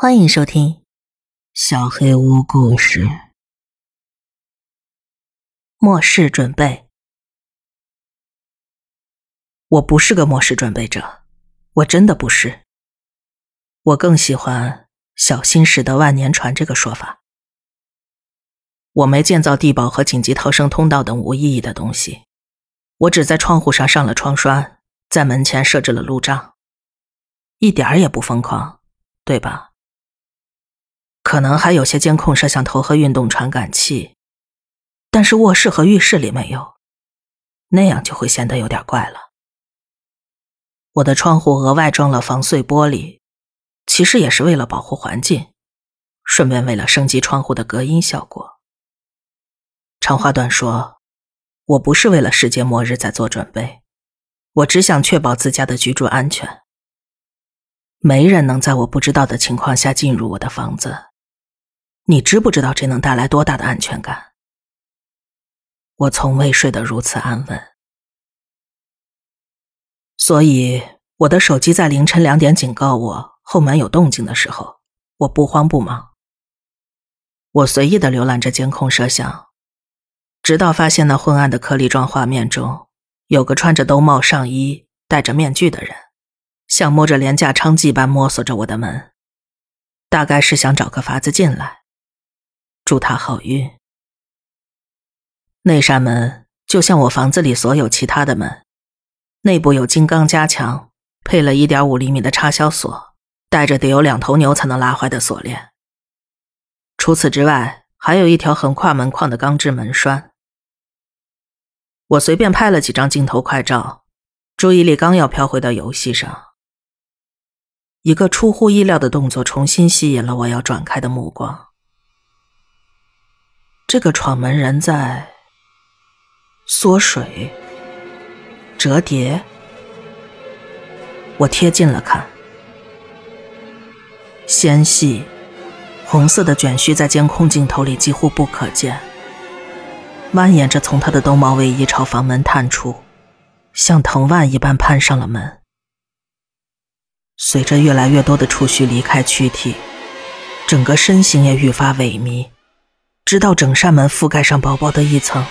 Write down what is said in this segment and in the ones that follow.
欢迎收听《小黑屋故事》。末世准备，我不是个末世准备者，我真的不是。我更喜欢“小心驶得万年船”这个说法。我没建造地堡和紧急逃生通道等无意义的东西，我只在窗户上上了窗栓，在门前设置了路障，一点儿也不疯狂，对吧？可能还有些监控摄像头和运动传感器，但是卧室和浴室里没有，那样就会显得有点怪了。我的窗户额外装了防碎玻璃，其实也是为了保护环境，顺便为了升级窗户的隔音效果。长话短说，我不是为了世界末日在做准备，我只想确保自家的居住安全。没人能在我不知道的情况下进入我的房子。你知不知道这能带来多大的安全感？我从未睡得如此安稳，所以我的手机在凌晨两点警告我后门有动静的时候，我不慌不忙。我随意的浏览着监控摄像，直到发现那昏暗的颗粒状画面中有个穿着兜帽上衣、戴着面具的人，像摸着廉价娼妓般摸索着我的门，大概是想找个法子进来。祝他好运。那扇门就像我房子里所有其他的门，内部有金刚加强，配了一点五厘米的插销锁，带着得有两头牛才能拉坏的锁链。除此之外，还有一条横跨门框的钢制门栓。我随便拍了几张镜头快照，注意力刚要飘回到游戏上，一个出乎意料的动作重新吸引了我要转开的目光。这个闯门人在缩水、折叠。我贴近了看，纤细红色的卷须在监控镜头里几乎不可见，蜿蜒着从他的兜帽卫衣朝房门探出，像藤蔓一般攀上了门。随着越来越多的触须离开躯体，整个身形也愈发萎靡。直到整扇门覆盖上薄薄的一层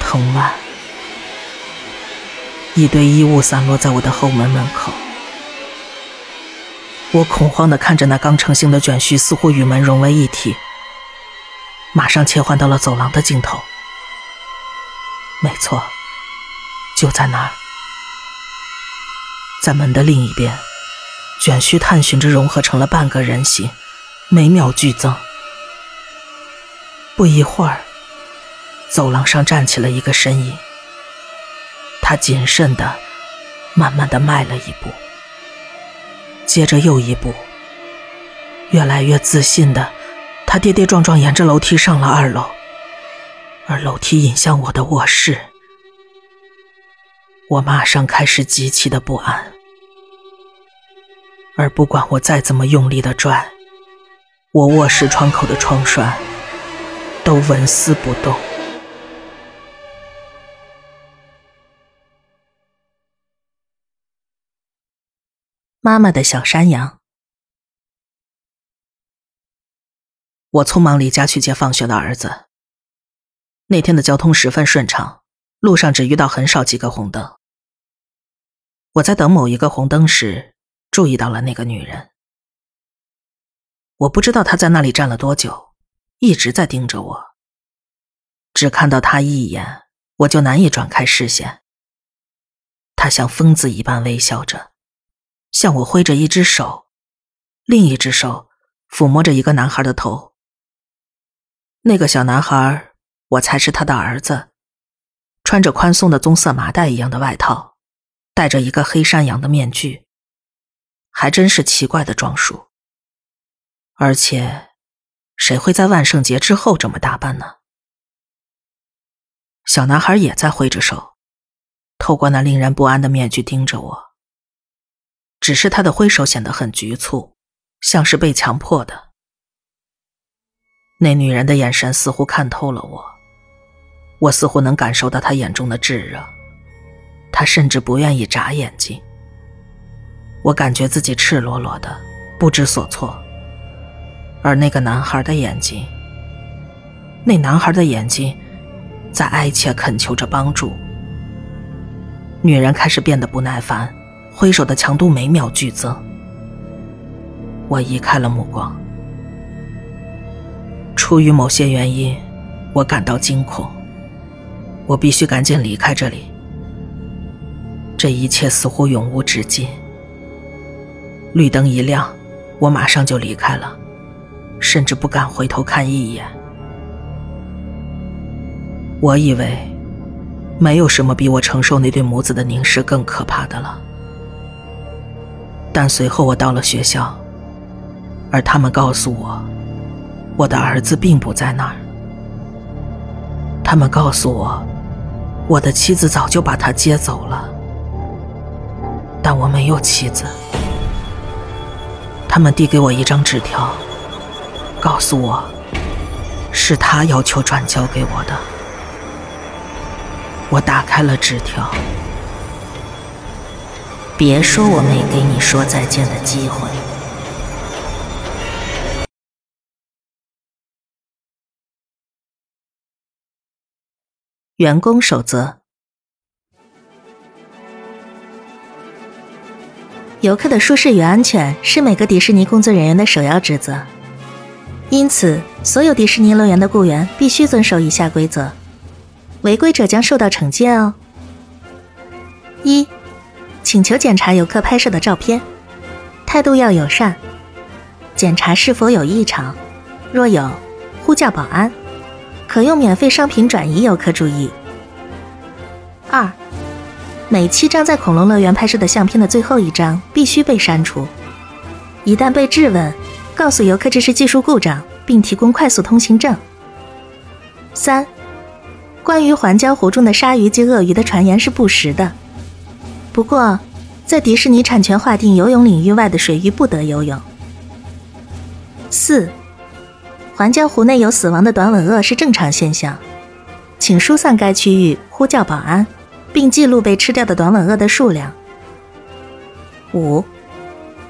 藤蔓，一堆衣物散落在我的后门门口。我恐慌地看着那刚成型的卷须，似乎与门融为一体。马上切换到了走廊的尽头。没错，就在那儿，在门的另一边，卷须探寻着融合成了半个人形，每秒剧增。不一会儿，走廊上站起了一个身影。他谨慎的、慢慢的迈了一步，接着又一步，越来越自信的，他跌跌撞撞沿着楼梯上了二楼，而楼梯引向我的卧室。我马上开始极其的不安，而不管我再怎么用力的拽，我卧室窗口的窗栓。都纹丝不动。妈妈的小山羊。我匆忙离家去接放学的儿子。那天的交通十分顺畅，路上只遇到很少几个红灯。我在等某一个红灯时，注意到了那个女人。我不知道她在那里站了多久。一直在盯着我，只看到他一眼，我就难以转开视线。他像疯子一般微笑着，向我挥着一只手，另一只手抚摸着一个男孩的头。那个小男孩，我猜是他的儿子，穿着宽松的棕色麻袋一样的外套，戴着一个黑山羊的面具，还真是奇怪的装束，而且。谁会在万圣节之后这么打扮呢？小男孩也在挥着手，透过那令人不安的面具盯着我。只是他的挥手显得很局促，像是被强迫的。那女人的眼神似乎看透了我，我似乎能感受到她眼中的炙热。她甚至不愿意眨眼睛。我感觉自己赤裸裸的，不知所措。而那个男孩的眼睛，那男孩的眼睛，在哀切恳求着帮助。女人开始变得不耐烦，挥手的强度每秒剧增。我移开了目光。出于某些原因，我感到惊恐。我必须赶紧离开这里。这一切似乎永无止境。绿灯一亮，我马上就离开了，甚至不敢回头看一眼。我以为，没有什么比我承受那对母子的凝视更可怕的了。但随后我到了学校，而他们告诉我，我的儿子并不在那儿。他们告诉我。我的妻子早就把他接走了，但我没有妻子。他们递给我一张纸条，告诉我是他要求转交给我的。我打开了纸条，别说我没给你说再见的机会。员工守则：游客的舒适与安全是每个迪士尼工作人员的首要职责，因此，所有迪士尼乐园的雇员必须遵守以下规则，违规者将受到惩戒哦。一、请求检查游客拍摄的照片，态度要友善，检查是否有异常，若有，呼叫保安。可用免费商品转移游客注意。二，每七张在恐龙乐园拍摄的相片的最后一张必须被删除。一旦被质问，告诉游客这是技术故障，并提供快速通行证。三，关于环礁湖中的鲨鱼及鳄鱼的传言是不实的。不过，在迪士尼产权划定游泳领域外的水域不得游泳。四。环礁湖内有死亡的短吻鳄是正常现象，请疏散该区域，呼叫保安，并记录被吃掉的短吻鳄的数量。五，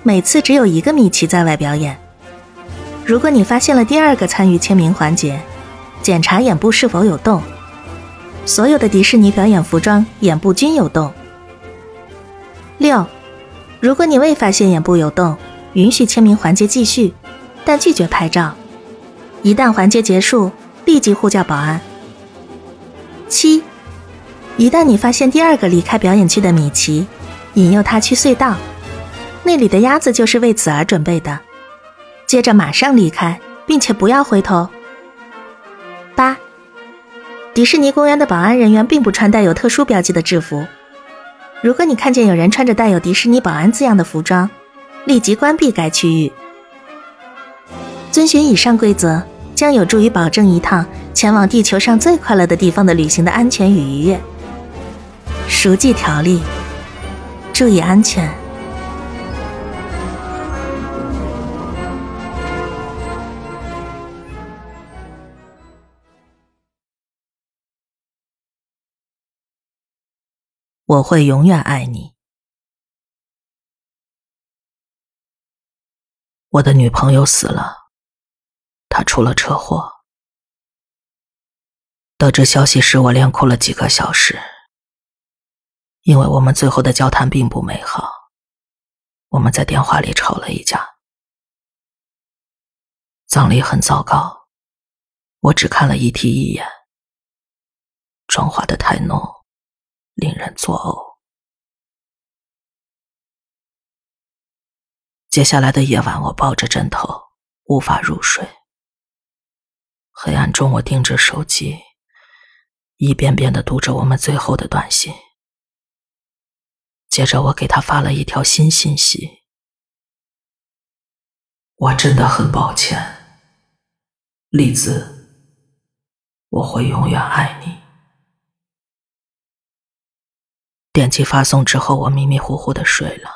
每次只有一个米奇在外表演。如果你发现了第二个参与签名环节，检查眼部是否有洞。所有的迪士尼表演服装眼部均有洞。六，如果你未发现眼部有洞，允许签名环节继续，但拒绝拍照。一旦环节结束，立即呼叫保安。七，一旦你发现第二个离开表演区的米奇，引诱他去隧道，那里的鸭子就是为此而准备的。接着马上离开，并且不要回头。八，迪士尼公园的保安人员并不穿带有特殊标记的制服。如果你看见有人穿着带有迪士尼保安字样的服装，立即关闭该区域。遵循以上规则。将有助于保证一趟前往地球上最快乐的地方的旅行的安全与愉悦。熟记条例，注意安全。我会永远爱你。我的女朋友死了。她出了车祸。得知消息时，我连哭了几个小时，因为我们最后的交谈并不美好。我们在电话里吵了一架。葬礼很糟糕，我只看了遗体一眼，妆化的太浓，令人作呕。接下来的夜晚，我抱着枕头，无法入睡。黑暗中，我盯着手机，一遍遍的读着我们最后的短信。接着，我给他发了一条新信息：“我真的很抱歉，丽子，我会永远爱你。”点击发送之后，我迷迷糊糊的睡了。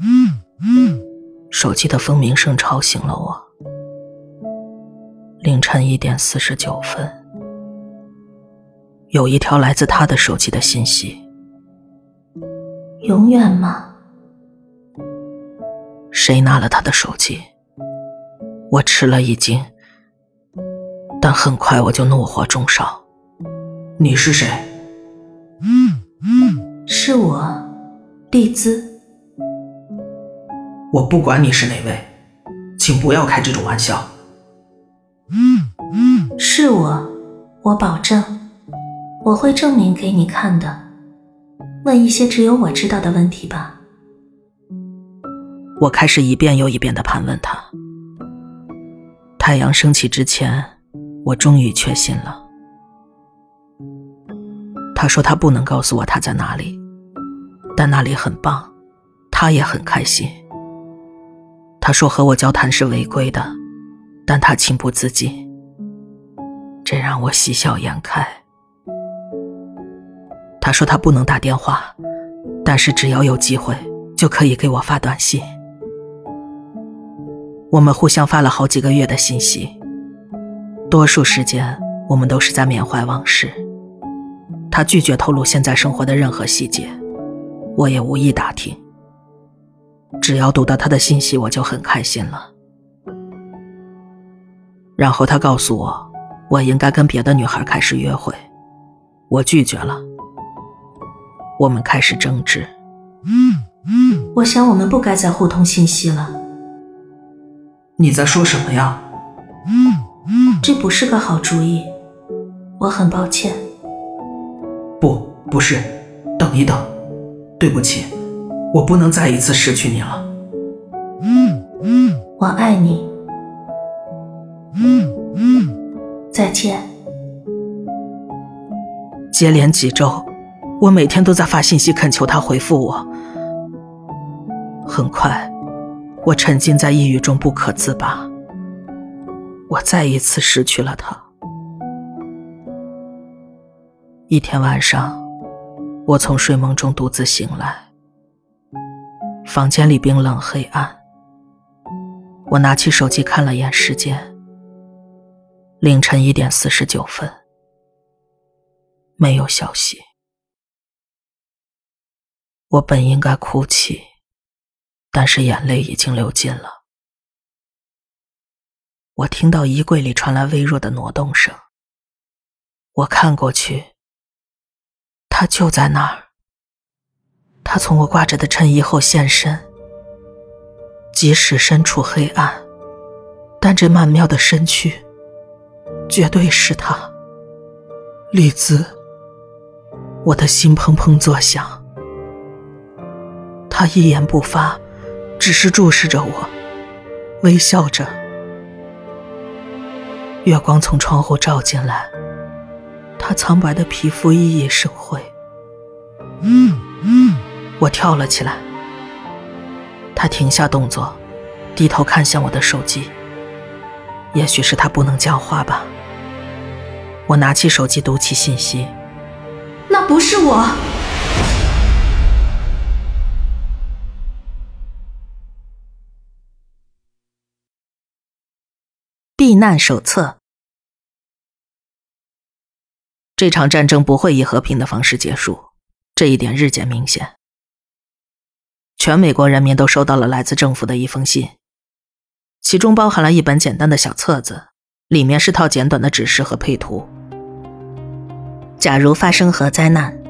嗯嗯。手机的蜂鸣声吵醒了我。凌晨一点四十九分，有一条来自他的手机的信息：“永远吗？谁拿了他的手机？我吃了一惊，但很快我就怒火中烧。你是谁？是我，丽兹。我不管你是哪位，请不要开这种玩笑。是我，我保证，我会证明给你看的。问一些只有我知道的问题吧。我开始一遍又一遍的盘问他。太阳升起之前，我终于确信了。他说他不能告诉我他在哪里，但那里很棒，他也很开心。他说和我交谈是违规的，但他情不自禁，这让我喜笑颜开。他说他不能打电话，但是只要有机会就可以给我发短信。我们互相发了好几个月的信息，多数时间我们都是在缅怀往事。他拒绝透露现在生活的任何细节，我也无意打听。只要读到他的信息，我就很开心了。然后他告诉我，我应该跟别的女孩开始约会，我拒绝了。我们开始争执。我想我们不该再互通信息了。你在说什么呀？这不是个好主意，我很抱歉。不，不是，等一等，对不起，我不能再一次失去你了。我爱你。再见。接连几周，我每天都在发信息恳求他回复我。很快。我沉浸在抑郁中不可自拔，我再一次失去了他。一天晚上，我从睡梦中独自醒来，房间里冰冷黑暗。我拿起手机看了眼时间，凌晨一点四十九分，没有消息。我本应该哭泣。但是眼泪已经流尽了。我听到衣柜里传来微弱的挪动声。我看过去，他就在那儿。他从我挂着的衬衣后现身。即使身处黑暗，但这曼妙的身躯，绝对是他。丽兹，我的心砰砰作响。他一言不发。只是注视着我，微笑着。月光从窗户照进来，他苍白的皮肤熠熠生辉。我跳了起来。他停下动作，低头看向我的手机。也许是他不能讲话吧。我拿起手机读起信息。那不是我。避难手册。这场战争不会以和平的方式结束，这一点日渐明显。全美国人民都收到了来自政府的一封信，其中包含了一本简单的小册子，里面是套简短的指示和配图。假如发生核灾难，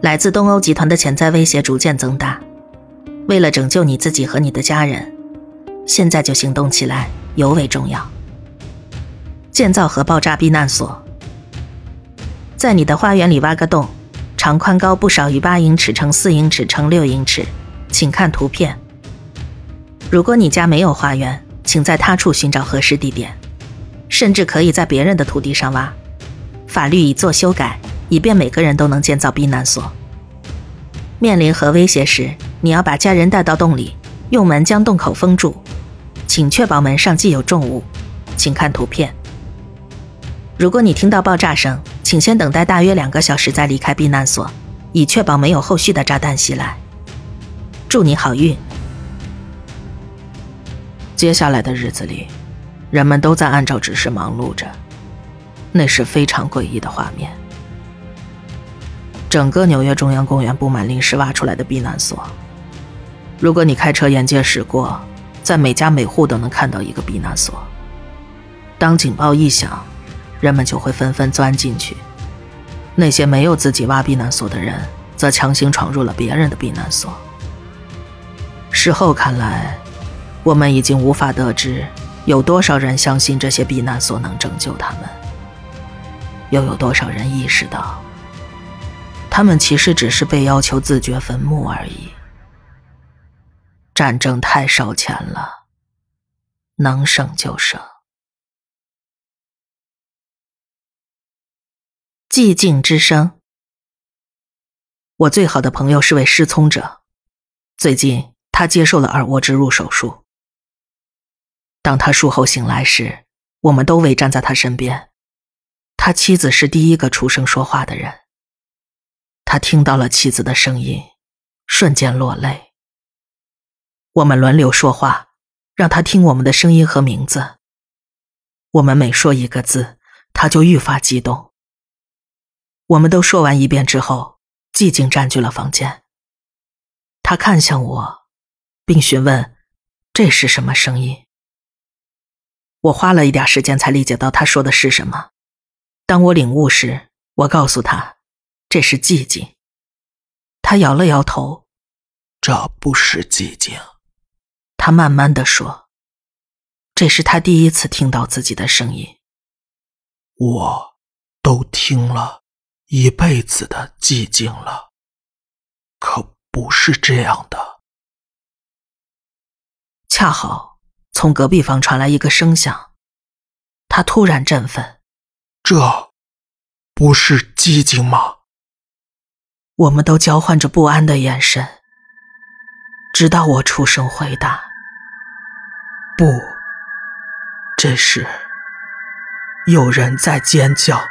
来自东欧集团的潜在威胁逐渐增大，为了拯救你自己和你的家人，现在就行动起来。尤为重要。建造核爆炸避难所，在你的花园里挖个洞，长宽高不少于八英尺乘四英尺乘六英尺，请看图片。如果你家没有花园，请在他处寻找合适地点，甚至可以在别人的土地上挖。法律已做修改，以便每个人都能建造避难所。面临核威胁时，你要把家人带到洞里，用门将洞口封住。请确保门上既有重物，请看图片。如果你听到爆炸声，请先等待大约两个小时再离开避难所，以确保没有后续的炸弹袭来。祝你好运。接下来的日子里，人们都在按照指示忙碌着，那是非常诡异的画面。整个纽约中央公园布满临时挖出来的避难所，如果你开车沿街驶过，在每家每户都能看到一个避难所。当警报一响，人们就会纷纷钻进去。那些没有自己挖避难所的人，则强行闯入了别人的避难所。事后看来，我们已经无法得知有多少人相信这些避难所能拯救他们，又有多少人意识到，他们其实只是被要求自掘坟墓而已。战争太烧钱了，能省就省。寂静之声。我最好的朋友是位失聪者，最近他接受了耳蜗植入手术。当他术后醒来时，我们都围站在他身边。他妻子是第一个出声说话的人。他听到了妻子的声音，瞬间落泪。我们轮流说话，让他听我们的声音和名字。我们每说一个字，他就愈发激动。我们都说完一遍之后，寂静占据了房间。他看向我，并询问：“这是什么声音？”我花了一点时间才理解到他说的是什么。当我领悟时，我告诉他：“这是寂静。”他摇了摇头：“这不是寂静。”他慢慢的说：“这是他第一次听到自己的声音。我都听了一辈子的寂静了，可不是这样的。”恰好从隔壁房传来一个声响，他突然振奋：“这不是寂静吗？”我们都交换着不安的眼神，直到我出声回答。不，这是有人在尖叫。